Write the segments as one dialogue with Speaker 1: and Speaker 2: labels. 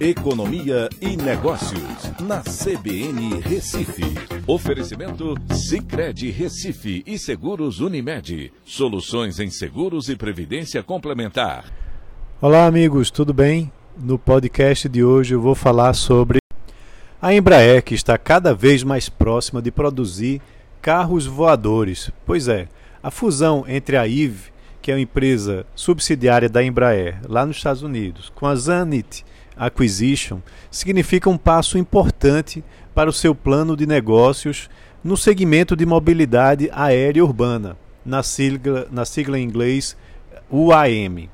Speaker 1: Economia e Negócios, na CBN Recife. Oferecimento Cicred Recife e Seguros Unimed. Soluções em seguros e previdência complementar.
Speaker 2: Olá, amigos, tudo bem? No podcast de hoje eu vou falar sobre a Embraer, que está cada vez mais próxima de produzir carros voadores. Pois é, a fusão entre a IVE, que é uma empresa subsidiária da Embraer, lá nos Estados Unidos, com a Zanit Acquisition significa um passo importante para o seu plano de negócios no segmento de mobilidade aérea urbana, na sigla, na sigla em inglês UAM,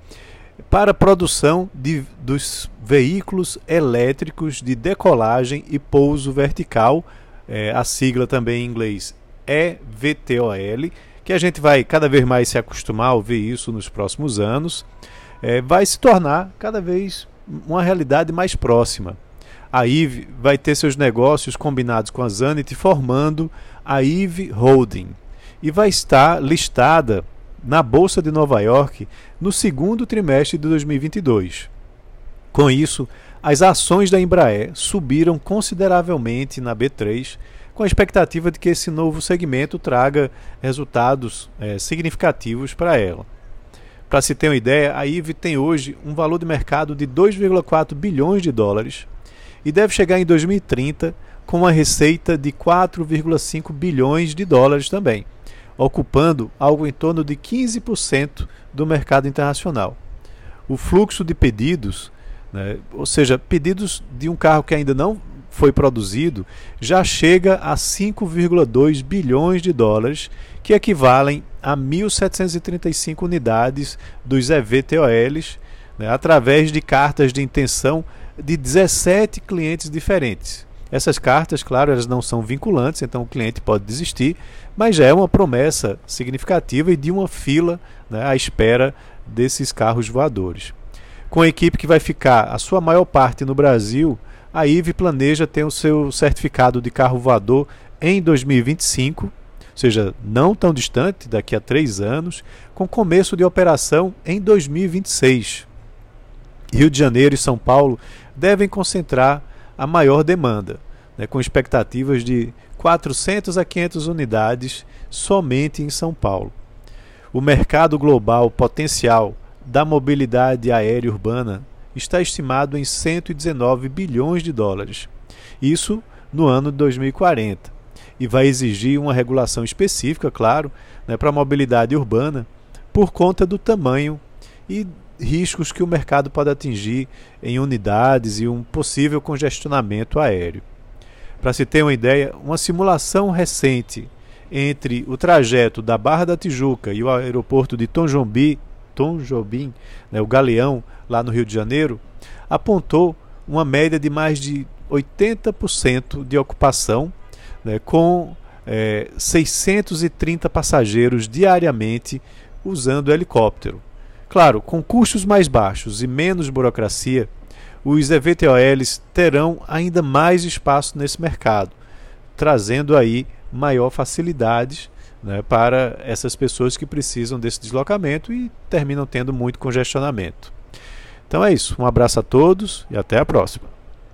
Speaker 2: para a produção de, dos veículos elétricos de decolagem e pouso vertical, é, a sigla também em inglês EVTOL, que a gente vai cada vez mais se acostumar a ouvir isso nos próximos anos, é, vai se tornar cada vez uma realidade mais próxima. A IVE vai ter seus negócios combinados com a Zanit, formando a IVE Holding e vai estar listada na Bolsa de Nova York no segundo trimestre de 2022. Com isso, as ações da Embraer subiram consideravelmente na B3, com a expectativa de que esse novo segmento traga resultados é, significativos para ela. Para se ter uma ideia, a IVE tem hoje um valor de mercado de 2,4 bilhões de dólares e deve chegar em 2030 com uma receita de 4,5 bilhões de dólares também, ocupando algo em torno de 15% do mercado internacional. O fluxo de pedidos, né, ou seja, pedidos de um carro que ainda não foi produzido, já chega a 5,2 bilhões de dólares, que equivalem a 1.735 unidades dos EVTOLs, né, através de cartas de intenção de 17 clientes diferentes. Essas cartas, claro, elas não são vinculantes, então o cliente pode desistir, mas já é uma promessa significativa e de uma fila né, à espera desses carros voadores. Com a equipe que vai ficar a sua maior parte no Brasil, a IVE planeja ter o seu certificado de carro voador em 2025, ou seja, não tão distante, daqui a três anos, com começo de operação em 2026. Rio de Janeiro e São Paulo devem concentrar a maior demanda, né, com expectativas de 400 a 500 unidades somente em São Paulo. O mercado global potencial da mobilidade aérea urbana está estimado em 119 bilhões de dólares. Isso no ano de 2040. E vai exigir uma regulação específica, claro, né, para a mobilidade urbana, por conta do tamanho e riscos que o mercado pode atingir em unidades e um possível congestionamento aéreo. Para se ter uma ideia, uma simulação recente entre o trajeto da Barra da Tijuca e o aeroporto de Tom Jobim, Tom Jobim né, o Galeão, lá no Rio de Janeiro, apontou uma média de mais de 80% de ocupação, né, com é, 630 passageiros diariamente usando helicóptero. Claro, com custos mais baixos e menos burocracia, os EVTOLs terão ainda mais espaço nesse mercado, trazendo aí maior facilidades né, para essas pessoas que precisam desse deslocamento e terminam tendo muito congestionamento. Então é isso. Um abraço a todos e até a próxima.